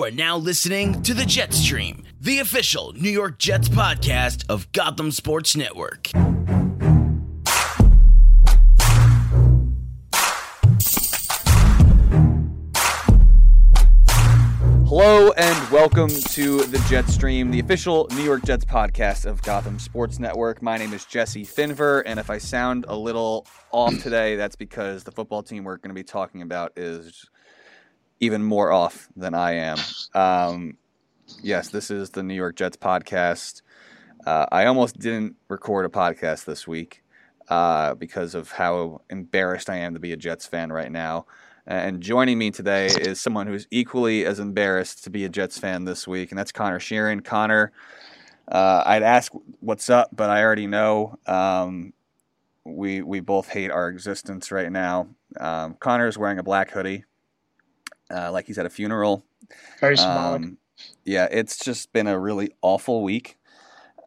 You are now listening to the Jetstream, the official New York Jets podcast of Gotham Sports Network. Hello and welcome to the Jetstream, the official New York Jets podcast of Gotham Sports Network. My name is Jesse Finver, and if I sound a little off today, that's because the football team we're going to be talking about is even more off than I am. Um, yes, this is the New York Jets podcast. Uh, I almost didn't record a podcast this week uh, because of how embarrassed I am to be a Jets fan right now. And joining me today is someone who's equally as embarrassed to be a Jets fan this week, and that's Conor Sheeran. Conor, uh, I'd ask what's up, but I already know. Um, we we both hate our existence right now. Um, Connor is wearing a black hoodie, uh, like he's at a funeral. Very symbolic. Um, yeah, it's just been a really awful week.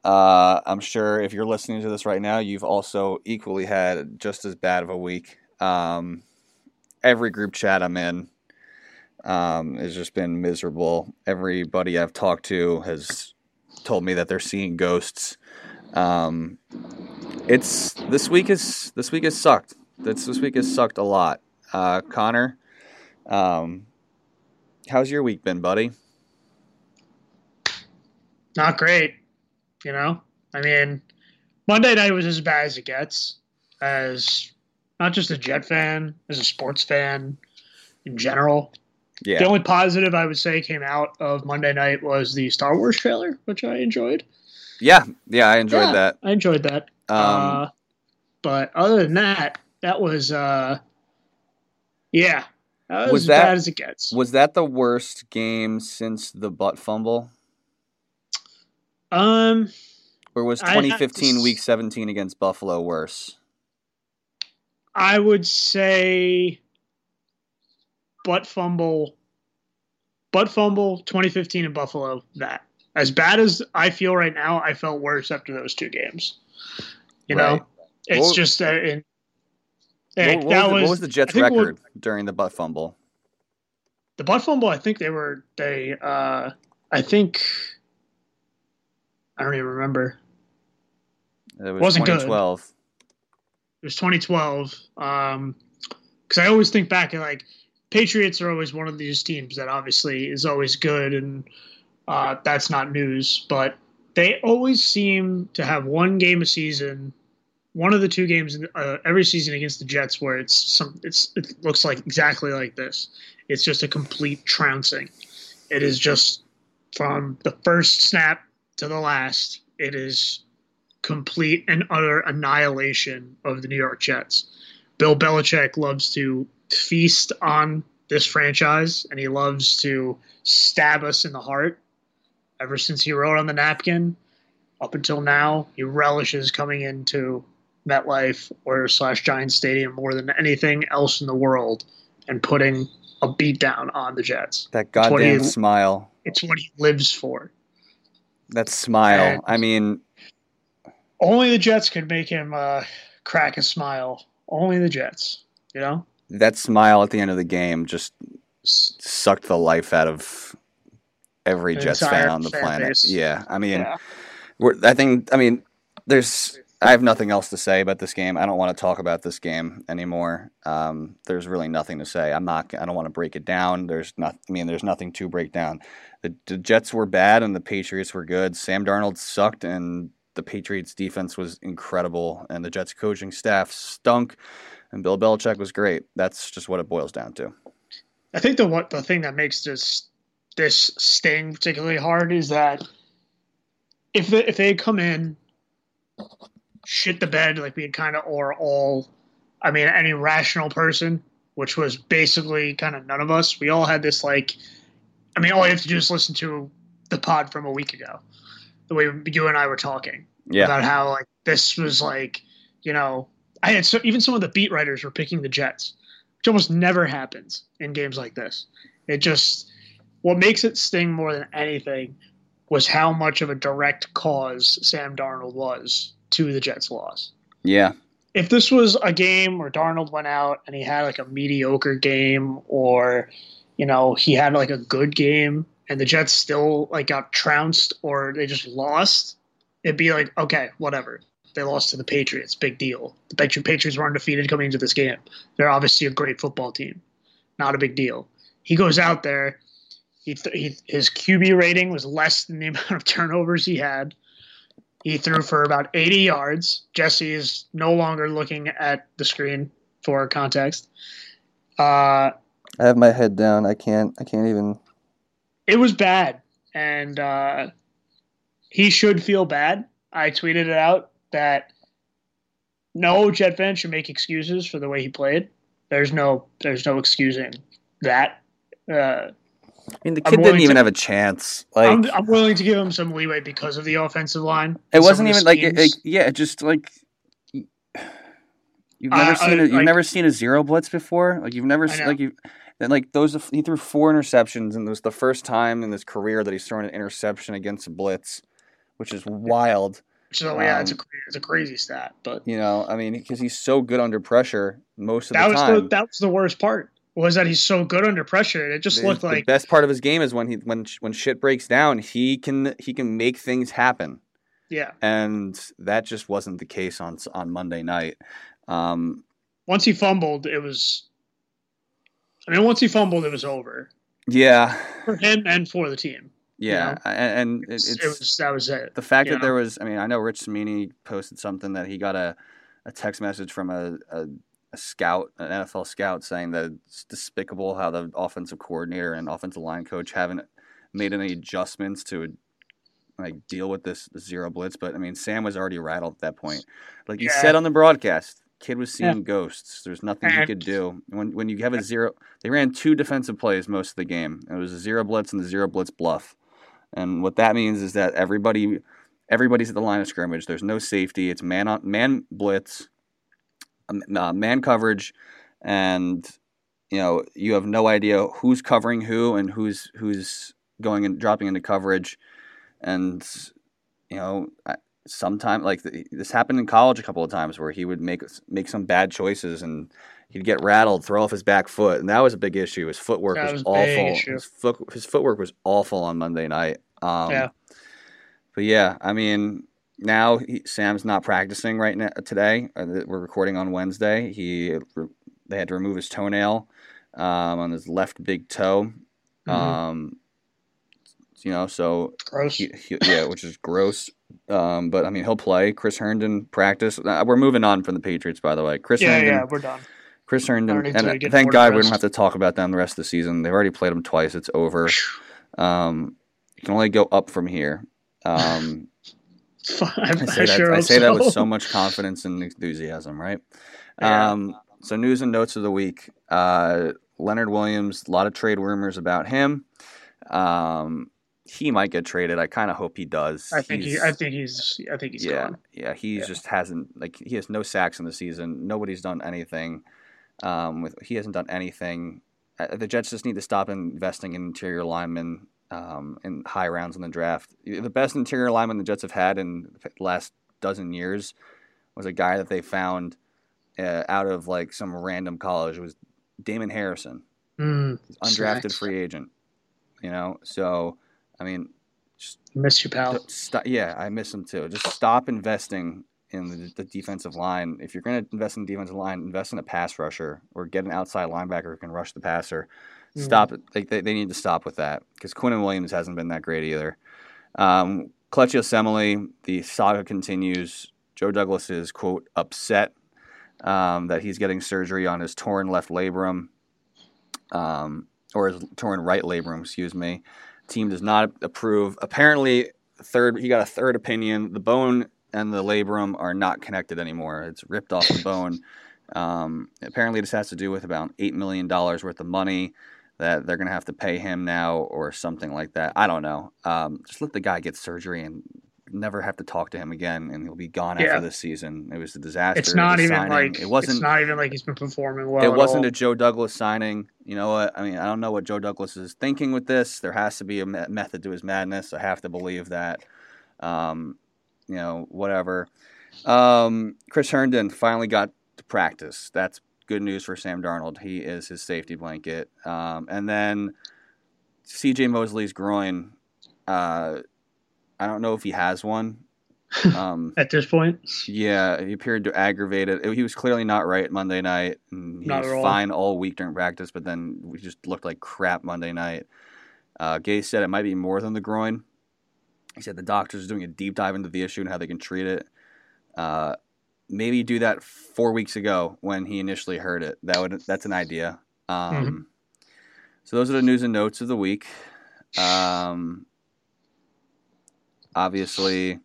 Uh, I'm sure if you're listening to this right now, you've also equally had just as bad of a week. Um, every group chat I'm in um, has just been miserable. Everybody I've talked to has told me that they're seeing ghosts. Um, it's this week is this week has sucked. This this week has sucked a lot. Uh, Conor, um, how's your week been, buddy? Not great. You know, I mean, Monday night was as bad as it gets. As not just a Jet fan, as a sports fan in general. Yeah. The only positive I would say came out of Monday night was the Star Wars trailer, which I enjoyed. Yeah, yeah, I enjoyed Yeah, that. I enjoyed that. Um, uh, but other than that, that was uh, yeah, that was, Was as that- bad as it gets. was that the worst game since the butt fumble? Um, Or was I have to 2015 s- week 17 against Buffalo worse? I would say butt fumble, butt fumble 2015 in Buffalo. That as bad as I feel right now, I felt worse after those two games. You Right. know, it's What- just uh, in, What, what that was, the, was what was the Jets record during the butt fumble? the butt fumble. I think they were they. uh I think I don't even remember. It was Wasn't good. 2012. It was 2012. Um, because I always think back and like Patriots are always one of these teams that obviously is always good, and uh, that's not news. But they always seem to have one game a season, one of the two games uh, every season against the Jets where it's some it's it looks like exactly like this. It's just a complete trouncing. It is just from the first snap to the last. It is complete and utter annihilation of the New York Jets. Bill Belichick loves to feast on this franchise and he loves to stab us in the heart. Ever since he wrote on the napkin, up until now, he relishes coming into MetLife or slash Giant Stadium more than anything else in the world and putting a beat down on the Jets. That goddamn he- smile. It's what he lives for. That smile. And- I mean, Only the Jets could make him uh, crack a smile. Only the Jets, you know? that smile at the end of the game just sucked the life out of every Jets fan on the planet. base. Yeah, I mean, Yeah. we're, I think I mean there's I have nothing else to say about this game. I don't want to talk about this game anymore. Um, there's really nothing to say. I'm not. I don't want to break it down. There's not. I mean, there's nothing to break down. The, the Jets were bad and the Patriots were good. Sam Darnold sucked and the Patriots defense was incredible and the Jets coaching staff stunk and Bill Belichick was great. That's just what it boils down to. I think the what the thing that makes this this sting particularly hard is that if they, if they come in shit the bed like we kind of or all I mean any rational person which was basically kind of none of us we all had this like I mean all you have to do is listen to the pod from a week ago the way you and I were talking Yeah. about how like this was like you know I had so even some of the beat writers were picking the Jets, which almost never happens in games like this. It just what makes it sting more than anything was how much of a direct cause Sam Darnold was to the Jets' loss. Yeah. If this was a game where Darnold went out and he had like a mediocre game or you know, he had like a good game and the Jets still like got trounced or they just lost, it'd be like, okay, whatever. They lost to the Patriots, big deal. The Patriots were undefeated coming into this game. They're obviously a great football team, not a big deal. He goes out there. He, th- he his QB rating was less than the amount of turnovers he had. He threw for about 80 yards. Jesse is no longer looking at the screen for context. Uh, I have my head down. I can't. I can't even. It was bad, and uh, he should feel bad. I tweeted it out that no Jet fan should make excuses for the way he played. There's no. There's no excusing that. Uh, I mean, the kid didn't even to, have a chance. Like, I'm, I'm, willing to give him some leeway because of the offensive line. It wasn't even like, it, it, yeah, just like you've never uh, seen a, you've like, never seen a zero blitz before. Like you've never like you then like those he threw four interceptions, and it was the first time in his career that he's thrown an interception against a blitz, which is wild. So yeah, um, it's a it's a crazy stat, but you know, I mean, because he's so good under pressure most of that the time. The, that was the worst part was that he's so good under pressure. It just looked the, like the best part of his game is when he when when shit breaks down, he can he can make things happen. Yeah, and that just wasn't the case on on Monday night. Um, once he fumbled, it was. I mean, once he fumbled, it was over. Yeah, for him and for the team. Yeah, you know? and, it's, it was that was it. The fact that know? there was, I mean, I know Rich Cimini posted something that he got a, a text message from a, a a scout, an NFL scout, saying that it's despicable how the offensive coordinator and offensive line coach haven't made any adjustments to like deal with this zero blitz. But I mean, Sam was already rattled at that point. Like you yeah. said on the broadcast, kid was seeing yeah. ghosts. There's nothing he could do. When when you have a zero, they ran two defensive plays most of the game. It was a zero blitz and the zero blitz bluff. And what that means is that everybody everybody's at the line of scrimmage. There's no safety. It's man on man blitz uh, man coverage, and you know you have no idea who's covering who and who's who's going and dropping into coverage, and you know sometimes like this happened in college a couple of times where he would make make some bad choices and he'd get rattled, throw off his back foot, and that was a big issue. His footwork was, was awful. His, foot, his footwork was awful on Monday night. Um, yeah. But yeah, I mean, now he, Sam's not practicing right now today. Uh, we're recording on Wednesday. He they had to remove his toenail um, on his left big toe. Mm-hmm. Um, you know, so gross. He, he, yeah, which is gross. Um, but I mean, he'll play. Chris Herndon practice. Uh, we're moving on from the Patriots, by the way. Chris yeah, Herndon. Yeah, we're done. Chris Herndon, and thank God we don't have to talk about them the rest of the season. They've already played them twice. It's over. Um, you can only go up from here. Um, I, I, say, that, sure I say so. that with so much confidence and enthusiasm, right? Yeah. Um, so, news and notes of the week. Uh, Leonard Williams, a lot of trade rumors about him. Um, he might get traded. I kind of hope he does. I think he, I think he's. I think he's yeah, gone. Yeah, he yeah. just hasn't like he has no sacks in the season. Nobody's done anything. Um, with he hasn't done anything. Uh, the Jets just need to stop investing in interior linemen um, in high rounds in the draft. The best interior lineman the Jets have had in the last dozen years was a guy that they found uh, out of like some random college. It was Damon Harrison, mm, undrafted free agent. You know, so I mean, just miss you, pal. St- yeah, I miss him too. Just stop investing in the, the defensive line. If you're going to invest in the defensive line, invest in a pass rusher or get an outside linebacker who can rush the passer. Mm-hmm. Stop it. They, they, they, need to stop with that because Quinnen Williams hasn't been that great either. Um, Kelechi Osemele, the saga continues. Joe Douglas is, quote, upset um, that he's getting surgery on his torn left labrum, um, or his torn right labrum, excuse me. Team does not approve. Apparently, third he got a third opinion. The bone and the labrum are not connected anymore. It's ripped off the bone. Um, apparently, this has to do with about eight million dollars worth of money that they're going to have to pay him now or something like that. I don't know. Um, just let the guy get surgery and never have to talk to him again, and he'll be gone yeah. after this season. It was a disaster. It's not even signing. like it wasn't. It's not even like he's been performing well. It wasn't all. a Joe Douglas signing. You know what? I mean, I don't know what Joe Douglas is thinking with this. There has to be a method to his madness. I have to believe that. Um, you know, whatever. Um, Chris Herndon finally got to practice. That's good news for Sam Darnold. He is his safety blanket. Um, and then C.J. Mosley's groin. Uh, I don't know if he has one. Um, At this point, yeah, he appeared to aggravate it. He was clearly not right Monday night. And he Not was all. fine all week during practice, but then we just looked like crap Monday night. Uh, Gase said it might be more than the groin. He said the doctors are doing a deep dive into the issue and how they can treat it. Uh, maybe do that four weeks ago when he initially heard it. That would that's an idea. Um, Mm-hmm. So those are the news and notes of the week. Um, obviously,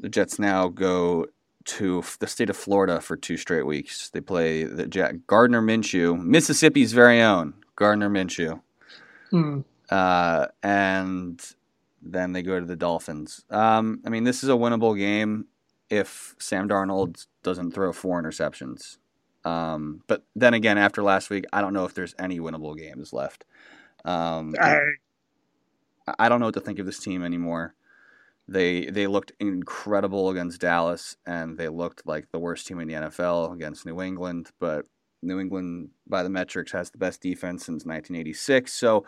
the Jets now go to the state of Florida for two straight weeks. They play the Jack Gardner Minshew, Mississippi's very own Gardner Minshew Hmm. uh, and then they go to the Dolphins. Um, I mean, this is a winnable game if Sam Darnold doesn't throw four interceptions. Um, but then again, after last week, I don't know if there's any winnable games left. Um, I, I don't know what to think of this team anymore. They they looked incredible against Dallas, and they looked like the worst team in the NFL against New England. But New England, by the metrics, has the best defense since 1986. So,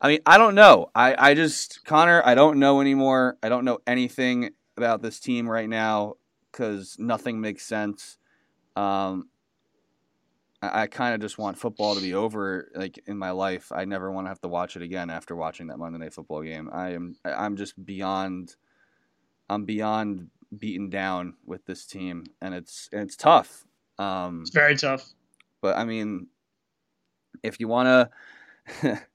I mean, I don't know. I I just Conor, I don't know anymore. I don't know anything about this team right now because nothing makes sense. Um, I, I kind of just want football to be over. Like in my life, I never want to have to watch it again after watching that Monday Night Football game. I am I'm just beyond. I'm beyond beaten down with this team, and it's it's tough. Um, it's very tough. but I mean, if you want to.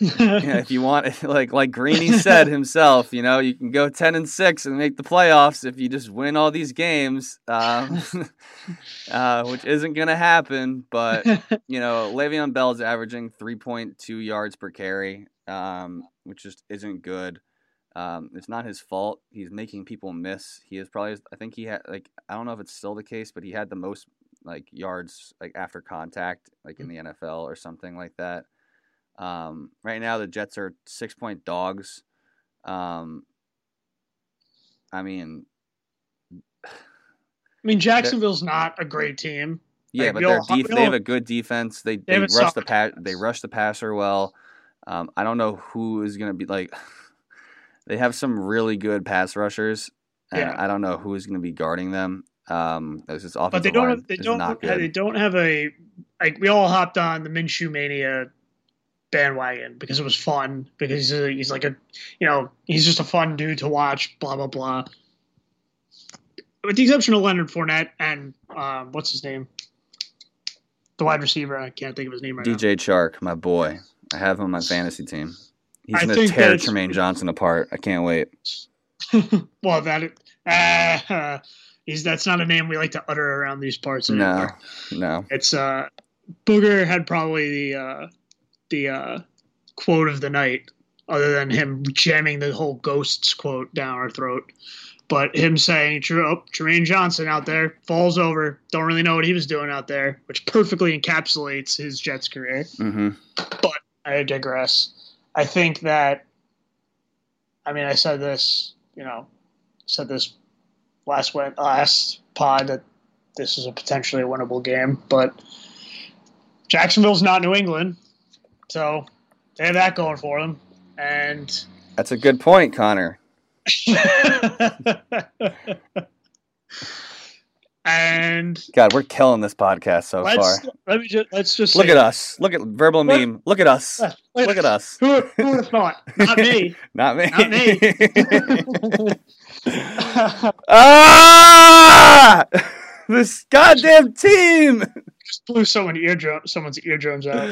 yeah, if you want, like like Greeny said himself, you know, you can go ten and six and make the playoffs if you just win all these games, um, uh, which isn't gonna happen. But you know, Le'Veon Bell's averaging three point two yards per carry, um, which just isn't good. Um, it's not his fault. He's making people miss. He is probably, I think he had like I don't know if it's still the case, but he had the most like yards like after contact like in the NFL or something like that. Um, right now, the Jets are six point dogs. Um, I mean, I mean, Jacksonville's not a great team. yeah, Like, but they're def- they have a good defense. They They they, rush the pa- defense. they rush the passer well. Um, I don't know who is going to be like. They have some really good pass rushers. And Yeah. I don't know who is going to be guarding them. Um, this is But they don't. Have, they don't. Have, they don't have a like. We all hopped on the Minshew mania bandwagon because it was fun. Because he's, a, he's like a, you know, he's just a fun dude to watch. Blah blah blah. With the exception of Leonard Fournette and um, what's his name, the wide receiver. I can't think of his name right now. DJ Chark, my boy. I have him on my fantasy team. He's I to tear Trumaine Johnson apart. I can't wait. well, that uh, he's that's not a name we like to utter around these parts. No, no. It's uh Booger had probably the uh the uh quote of the night, other than him jamming the whole ghosts quote down our throat. But him saying, "Tr- oh, Trumaine Johnson out there falls over. Don't really know what he was doing out there, which perfectly encapsulates his Jets career. hmm But I digress. I think that, I mean, I said this, you know, said this last went last pod that this is a potentially winnable game, but Jacksonville's not New England, so they have that going for them, and That's a good point, Conor. and God, we're killing this podcast so far. let me just let's just Look at us. Look at verbal Look- meme. Look at us. Look at us. Who, who would have thought? Not me. Not me. Not me. ah! This goddamn team. just blew someone eardrum, someone's eardrums out.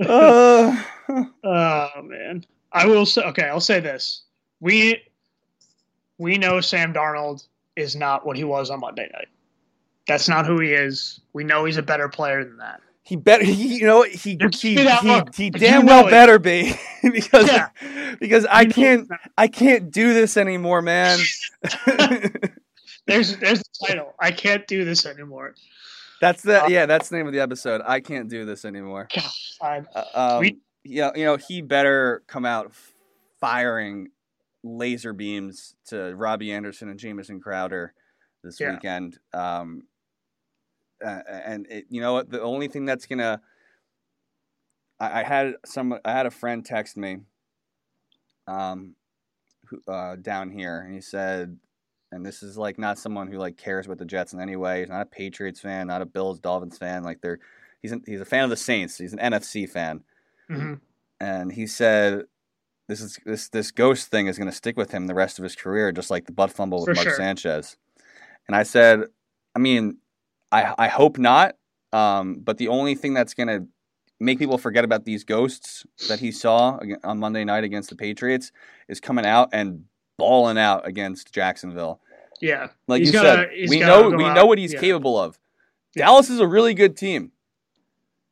Uh, oh man, I will say. Okay, I'll say this: we we know Sam Darnold is not what he was on Monday night. That's not who he is. We know he's a better player than that. he better. He, you know, he he, he, look, he damn well know it. better be because Yeah. because I can't. I can't do this anymore, man. There's there's the title. I can't do this anymore. That's the Uh, yeah. That's the name of the episode. I can't do this anymore. God, Uh, um, We- yeah, you know, he better come out firing laser beams to Robbie Anderson and Jamison Crowder this Yeah. weekend. Um, uh, and it, you know what? The only thing that's gonna I, I had some. I had a friend text me, um, who, uh, down here, and he said, and this is like not someone who like cares about the Jets in any way. He's not a Patriots fan, not a Bills Dolphins fan. Like they're he's an, he's a fan of the Saints. He's an NFC fan, hmm and he said. This is this this ghost thing is going to stick with him the rest of his career, just like the butt fumble with For Mark sure. Sanchez. And I said, I mean, I I hope not. Um, but the only thing that's going to make people forget about these ghosts that he saw on Monday night against the Patriots is coming out and balling out against Jacksonville. Yeah. Like He's you gotta- said, we know we out. know what he's Yeah. capable of. Yeah. Dallas is a really good team,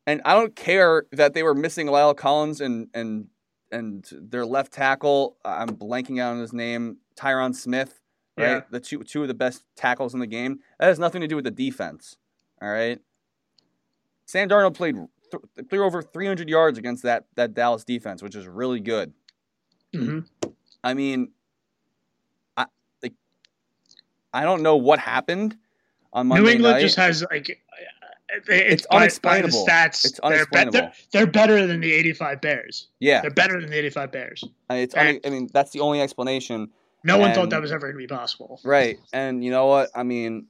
and I don't care that they were missing La'el Collins and and and their left tackle. I'm blanking out on his name, Tyron Smith. Right, Yeah. the two two of the best tackles in the game. That has nothing to do with the defense. All right. Sam Darnold played th- threw over 300 yards against that that Dallas defense, which is really good. hmm I mean, I don't know what happened on Monday New England night. just has like it's, It's by- by, unexplainable. the stats. It's they're, be- unexplainable. they're, they're better than the 85 Bears. yeah, They're better than the 85 Bears. I mean, it's un- I mean that's the only explanation, No one thought that was ever going to be possible. right? And you know what? I mean,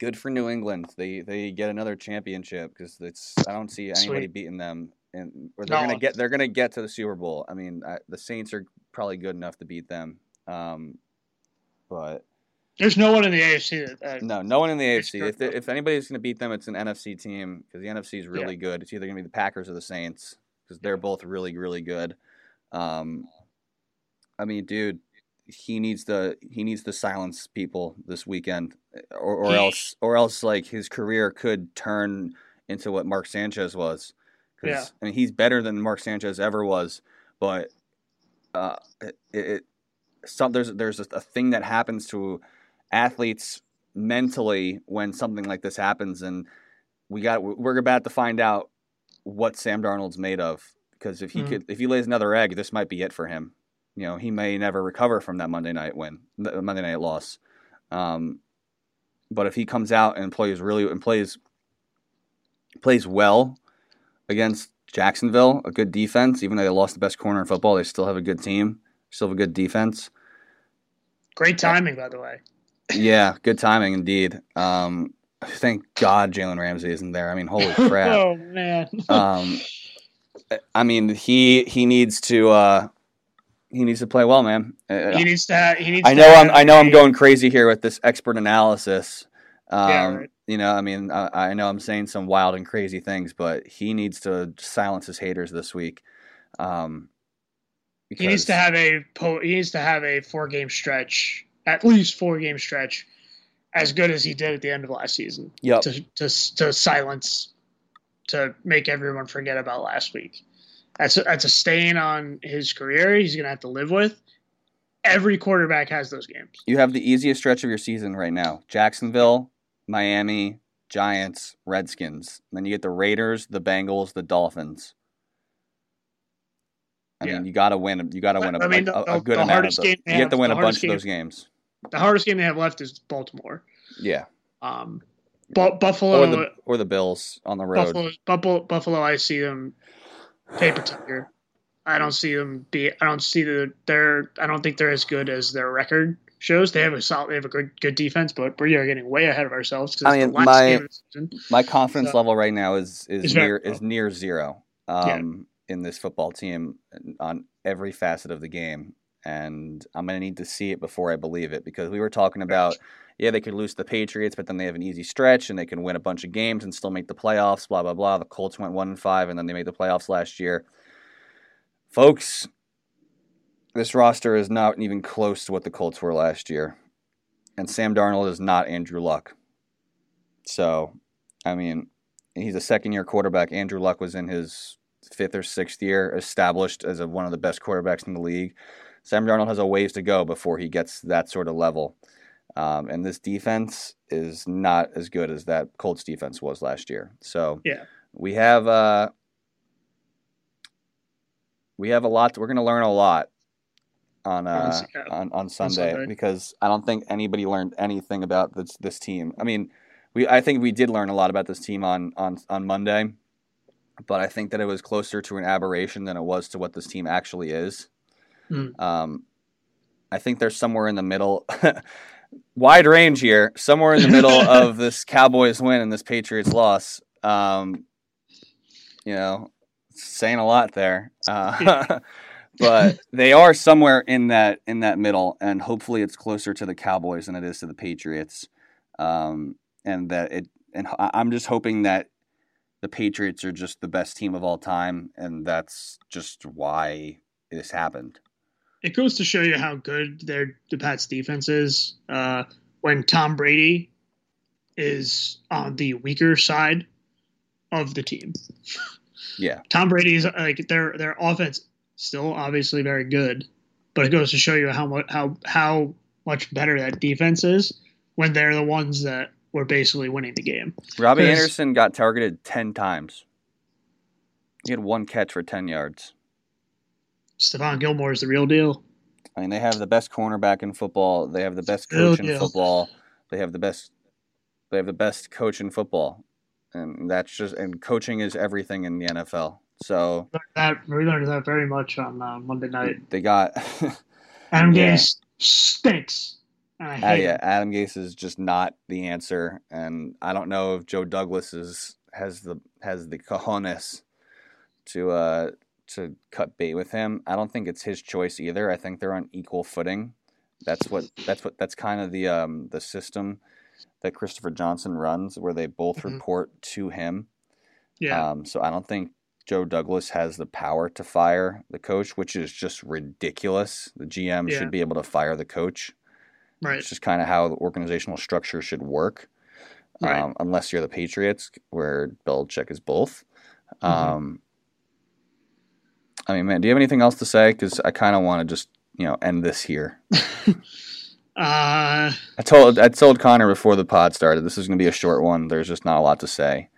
good for New England. They they get another championship because it's I don't see anybody Sweet. beating them, and or they're No. gonna get they're gonna get to the Super Bowl. I mean, I, the Saints are probably good enough to beat them, um, but There's no one in the AFC that. Uh, No, no one in the AFC. If, they- if anybody's going to beat them, it's an NFC team because the NFC is really good. It's either going to be the Packers or the Saints because they're both really, really good. Um, I mean, dude, he needs to he needs to silence people this weekend, or, or else or else like his career could turn into what Mark Sanchez was. 'Cause, Yeah. I mean, he's better than Mark Sanchez ever was, but uh, it, it some there's there's a, a thing that happens to athletes mentally when something like this happens, and we got we're about to find out what Sam Darnold's made of because if he Mhm. could if he lays another egg, this might be it for him. You know, he may never recover from that Monday night win, the Monday night loss. Um, but if he comes out and plays really and plays plays well against Jacksonville, a good defense, even though they lost the best corner in football, they still have a good team, still have a good defense. Great timing, by the way. Yeah, good timing indeed. Um, thank God Jalen Ramsey isn't there. I mean, holy crap. oh man. um, I mean, he he needs to uh, he needs to play well, man. Uh, he needs to. Have, he needs. I to know I'm I know I'm going crazy here with this expert analysis. Um, Yeah, right. You know, I mean, I, I know I'm saying some wild and crazy things, but he needs to silence his haters this week. Um, He needs to have a. Po- he needs to have a four game stretch, at least four game stretch, as good as he did at the end of last season. Yep. To to to silence, to make everyone forget about last week. That's a, that's a stain on his career. He's gonna have to live with. Every quarterback has those games. You have the easiest stretch of your season right now: Jacksonville, Miami, Giants, Redskins. then you get the Raiders, the Bengals, the Dolphins. I Yeah. mean, you got to win. You got to win a, I mean, a- a, the- good the amount hardest game You have to win a bunch hardest of those games. The hardest game they have left is Baltimore. Yeah, Um, Bu- Buffalo. or the or the Bills on the road. Buffalo, Buffalo, Buffalo. I see them paper tiger. I don't see them be. I don't see the. They're. I don't think they're as good as their record shows. They have a solid. They have a good good defense, but we are getting way ahead of ourselves. 'cause I mean, my- game of the season. My confidence So- level right now is is very near is near zero um, in this football team on every facet of the game, and I'm gonna need to see it before I believe it because we were talking about yeah they could lose the Patriots, but then they have an easy stretch and they can win a bunch of games and still make the playoffs. Blah blah blah. The Colts went one and five, and then they made the playoffs last year. Folks, this roster is not even close to what the Colts were last year, and Sam Darnold is not Andrew Luck. So, I mean, he's a second year quarterback. Andrew Luck was in his fifth or sixth year, established as a, one of the best quarterbacks in the league. Sam Darnold has a ways to go before he gets that sort of level. Um, and this defense is not as good as that Colts defense was last year. So Yeah. we have uh, we have a lot. we're going to learn a lot on uh, on, on Sunday, Sunday. because I don't think anybody learned anything about this this team. I mean, we I think we did learn a lot about this team on on on Monday. But I think that it was closer to an aberration than it was to what this team actually is. Mm. Um, I think they're somewhere in the middle. Wide range here, somewhere in the middle of this Cowboys win and this Patriots loss. Um, you know, saying a lot there. Uh, but they are somewhere in that in that middle, and hopefully it's closer to the Cowboys than it is to the Patriots. Um, and that it and I'm just hoping that the Patriots are just the best team of all time, and that's just why this happened. It goes to show you how good their the Pats defense is. Uh, when Tom Brady is on the weaker side of the team. Yeah, Tom Brady's like their their offense still obviously very good, but it goes to show you how much how how much better that defense is when they're the ones that were basically winning the game. Robbie 'Cause- Anderson got targeted ten times. He had one catch for ten yards. Stephon Gilmore is the real deal. I mean, they have the best cornerback in football. They have the best coach in football. They have the best. They have the best coach in football, and that's just and coaching is everything in the NFL. So Learned That we learned that very much on uh, Monday night. they got. Adam Yeah. Gase stinks. I Uh, yeah. Adam Gase is just not the answer, and I don't know if Joe Douglas is has the has the cojones to uh to cut bait with him. I don't think it's his choice either. I think they're on equal footing. That's what that's what that's kind of the um the system that Christopher Johnson runs, where they both Mhm. report to him. Yeah. Um, so I don't think Joe Douglas has the power to fire the coach, which is just ridiculous. The GM Yeah. should be able to fire the coach. Right. It's just kind of how the organizational structure should work, Right. um, unless you're the Patriots, where Belichick is both. Mhm. Um, I mean, man, do you have anything else to say? Because I kind of want to just you know end this here. Uh, I told I told Conor before the pod started this is going to be a short one. There's just not a lot to say.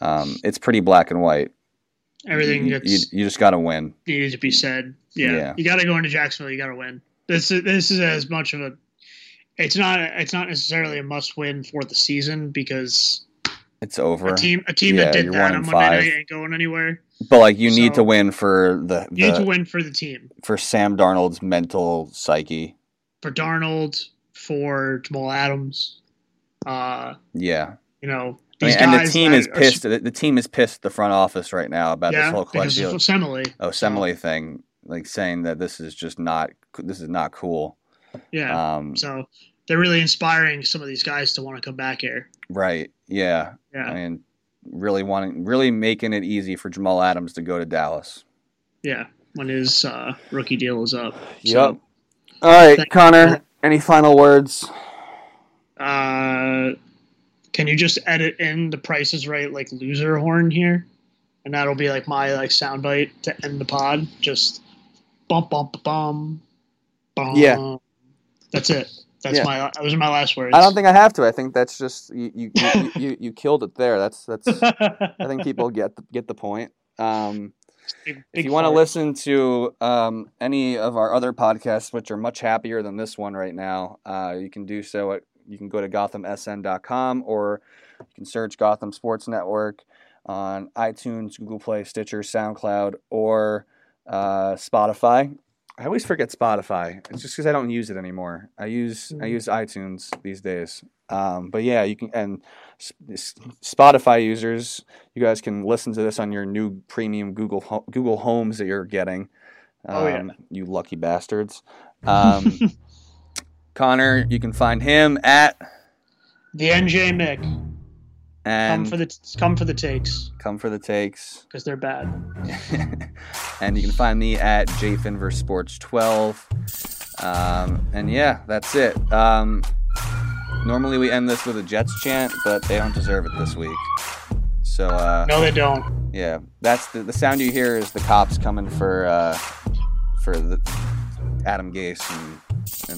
Um, it's pretty black and white. everything you, that's you, you just got to win. needed to be said. Yeah, Yeah. you got to go into Jacksonville. You got to win. This is this is as much of a. It's not. It's not necessarily a must win for the season because It's over. a team a team Yeah, that did that on Monday five. night ain't going anywhere. But like you need to win for the, You need to win for the team, for Sam Darnold's mental psyche. for Darnold, for Jamal Adams. Uh, Yeah. you know, I these mean, and the team is pissed. The, the team is pissed the front office right now about Yeah, this whole of Semele. oh Semele thing, like saying that this is just not this is not cool. Yeah. Um, so they're really inspiring some of these guys to want to come back here. right. Yeah. Yeah. I mean, really wanting, really making it easy for Jamal Adams to go to Dallas. Yeah. When his uh, rookie deal is up. Yep. All right, Thank- Conor. Any final words? Uh, can you just edit in the Price is Right like loser horn here, and that'll be like my like soundbite to end the pod. Just bump bump bum bum. Yeah. That's it. That's Yeah. my. Those are my last words. I don't think I have to. I think that's just you. You you, you, you killed it there. That's that's. I think people get the, get the point. Um, Big- if you want to listen to um, any of our other podcasts, which are much happier than this one right now, uh, you can do so at you can go to gothamsn.com or you can search Gotham Sports Network on iTunes, Google Play, Stitcher, SoundCloud, or uh, Spotify. I always forget Spotify. It's just because I don't use it anymore. I use I Mhm. use iTunes these days. Um, but yeah, you can and Spotify users, you guys can listen to this on your new premium Google Google Homes that you're getting. Um, Oh, yeah. You lucky bastards. Um, Conor, you can find him at the NJ Mick. and Come for the come for the takes come for the takes. because they're bad. and you can find me at jfinver sports 12 um, and yeah that's it. Um, normally we end this with a jets chant but they don't deserve it this week. So uh, No, they don't. yeah that's the, the sound you hear is the cops coming for uh, for the adam gase and,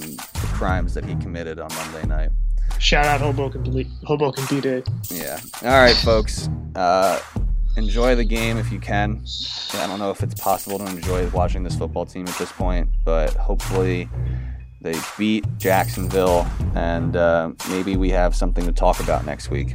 and the crimes that he committed on monday night. Shout out Hoboken Hoboken B Day. yeah. All right folks. Uh, enjoy the game if you can I don't know if it's possible to enjoy watching this football team at this point, but hopefully they beat Jacksonville and uh, maybe we have something to talk about next week.